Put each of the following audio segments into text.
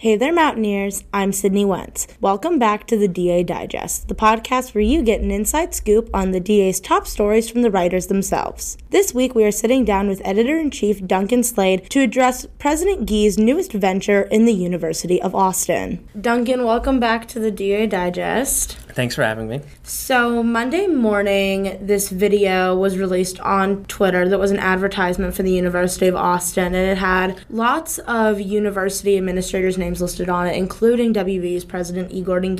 Hey there, Mountaineers. I'm Sydney Wentz. Welcome back to the DA Digest, the podcast where you get an inside scoop on the DA's top stories from the writers themselves. This week, we are sitting down with Editor in Chief Duncan Slade to address President Gee's newest venture in the University of Austin. Duncan, welcome back to the DA Digest. Thanks for having me. So, Monday morning, this video was released on Twitter that was an advertisement for the University of Austin, and it had lots of university administrators' names listed on it, including WVU's president, E. Gordon.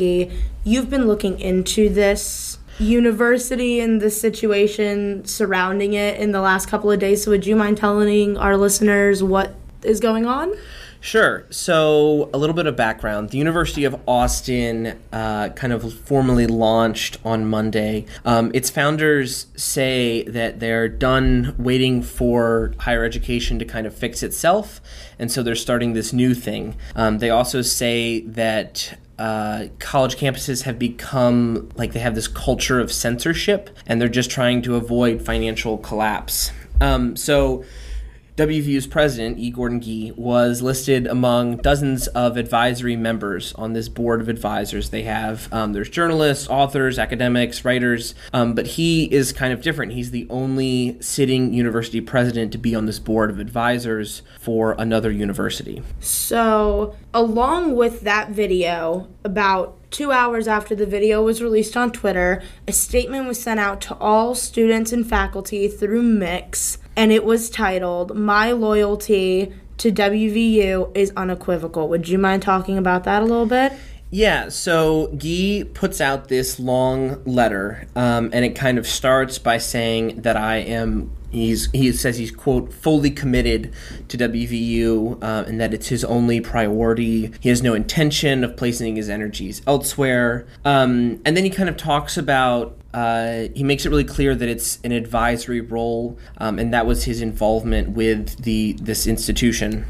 You've been looking into this university and the situation surrounding it in the last couple of days, so would you mind telling our listeners what is going on? Sure. So, a little bit of background. The University of Austin uh, kind of formally launched on Monday. Um, its founders say that they're done waiting for higher education to kind of fix itself, and so they're starting this new thing. Um, they also say that uh, college campuses have become like they have this culture of censorship and they're just trying to avoid financial collapse. Um, so, WVU's president, E. Gordon Gee, was listed among dozens of advisory members on this board of advisors they have. Um, there's journalists, authors, academics, writers, um, but he is kind of different. He's the only sitting university president to be on this board of advisors for another university. So, along with that video, about two hours after the video was released on Twitter, a statement was sent out to all students and faculty through Mix and it was titled My Loyalty to WVU is Unequivocal. Would you mind talking about that a little bit? Yeah, so Gee puts out this long letter, um, and it kind of starts by saying that I am. He's he says he's quote fully committed to WVU uh, and that it's his only priority. He has no intention of placing his energies elsewhere. Um, and then he kind of talks about uh, he makes it really clear that it's an advisory role, um, and that was his involvement with the this institution.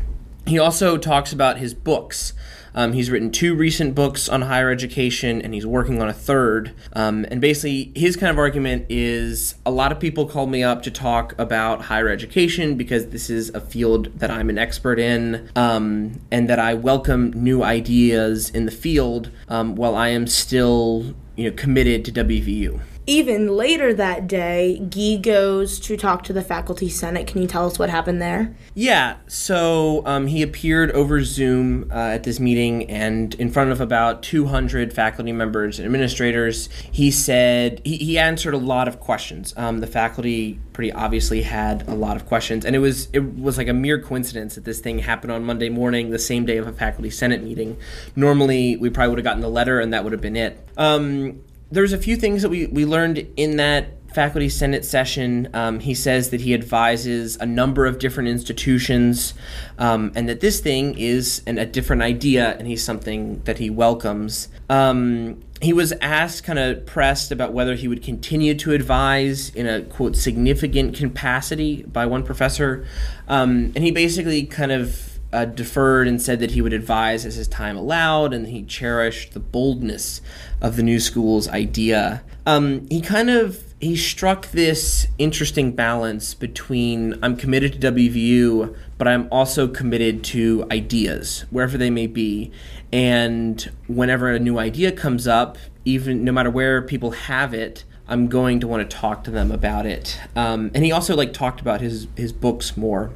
He also talks about his books. Um, he's written two recent books on higher education, and he's working on a third. Um, and basically, his kind of argument is a lot of people call me up to talk about higher education because this is a field that I'm an expert in, um, and that I welcome new ideas in the field um, while I am still you know, committed to WVU. Even later that day, Gee goes to talk to the faculty senate. Can you tell us what happened there? Yeah, so um, he appeared over Zoom uh, at this meeting and in front of about 200 faculty members and administrators. He said he, he answered a lot of questions. Um, the faculty pretty obviously had a lot of questions, and it was it was like a mere coincidence that this thing happened on Monday morning, the same day of a faculty senate meeting. Normally, we probably would have gotten the letter, and that would have been it. Um, there's a few things that we, we learned in that faculty senate session. Um, he says that he advises a number of different institutions um, and that this thing is an, a different idea and he's something that he welcomes. Um, he was asked kind of pressed about whether he would continue to advise in a quote significant capacity by one professor. Um, and he basically kind of uh, deferred and said that he would advise as his time allowed, and he cherished the boldness of the new school's idea. Um, he kind of he struck this interesting balance between I'm committed to WVU, but I'm also committed to ideas wherever they may be. And whenever a new idea comes up, even no matter where people have it, I'm going to want to talk to them about it. Um, and he also like talked about his his books more.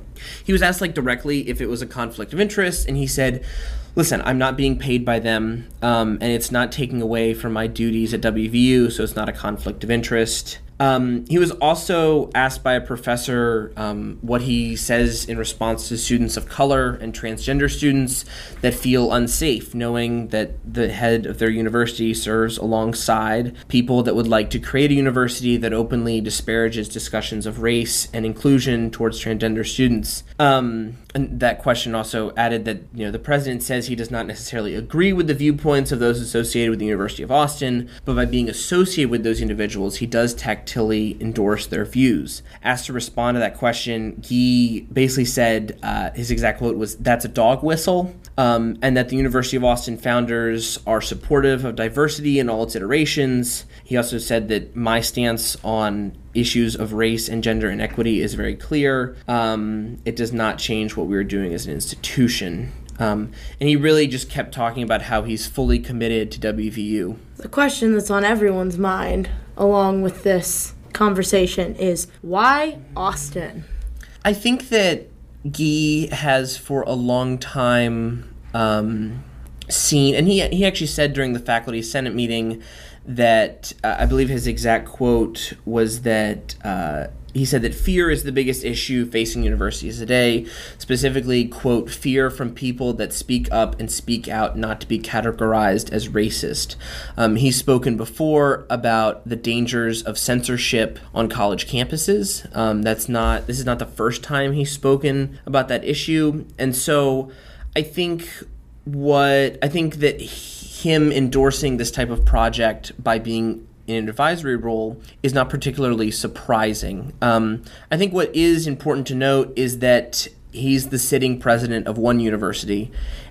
He was asked like directly if it was a conflict of interest, and he said, listen, I'm not being paid by them, um, and it's not taking away from my duties at WVU, so it's not a conflict of interest. Um, he was also asked by a professor um, what he says in response to students of color and transgender students that feel unsafe, knowing that the head of their university serves alongside people that would like to create a university that openly disparages discussions of race and inclusion towards transgender students. Um, and that question also added that you know the president says he does not necessarily agree with the viewpoints of those associated with the University of Austin, but by being associated with those individuals, he does tactilely endorse their views. Asked to respond to that question, he basically said uh, his exact quote was, "That's a dog whistle," um, and that the University of Austin founders are supportive of diversity in all its iterations. He also said that my stance on issues of race and gender inequity is very clear. Um, it does not change what we are doing as an institution. Um, and he really just kept talking about how he's fully committed to WVU. The question that's on everyone's mind, along with this conversation, is why Austin? I think that Gee has for a long time um, seen, and he he actually said during the faculty senate meeting that uh, I believe his exact quote was that. Uh, he said that fear is the biggest issue facing universities today, specifically, quote, fear from people that speak up and speak out not to be categorized as racist. Um, he's spoken before about the dangers of censorship on college campuses. Um, that's not, this is not the first time he's spoken about that issue. And so I think what, I think that him endorsing this type of project by being in an advisory role is not particularly surprising. Um, I think what is important to note is that he's the sitting president of one university,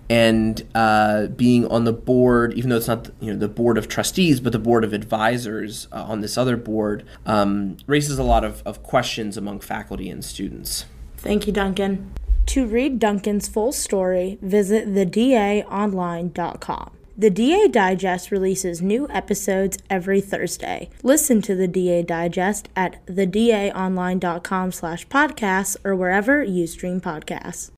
and uh, being on the board, even though it's not you know the board of trustees, but the board of advisors uh, on this other board, um, raises a lot of, of questions among faculty and students. Thank you, Duncan. To read Duncan's full story, visit thedaonline.com. The DA Digest releases new episodes every Thursday. Listen to the DA Digest at thedaonline.com slash podcasts or wherever you stream podcasts.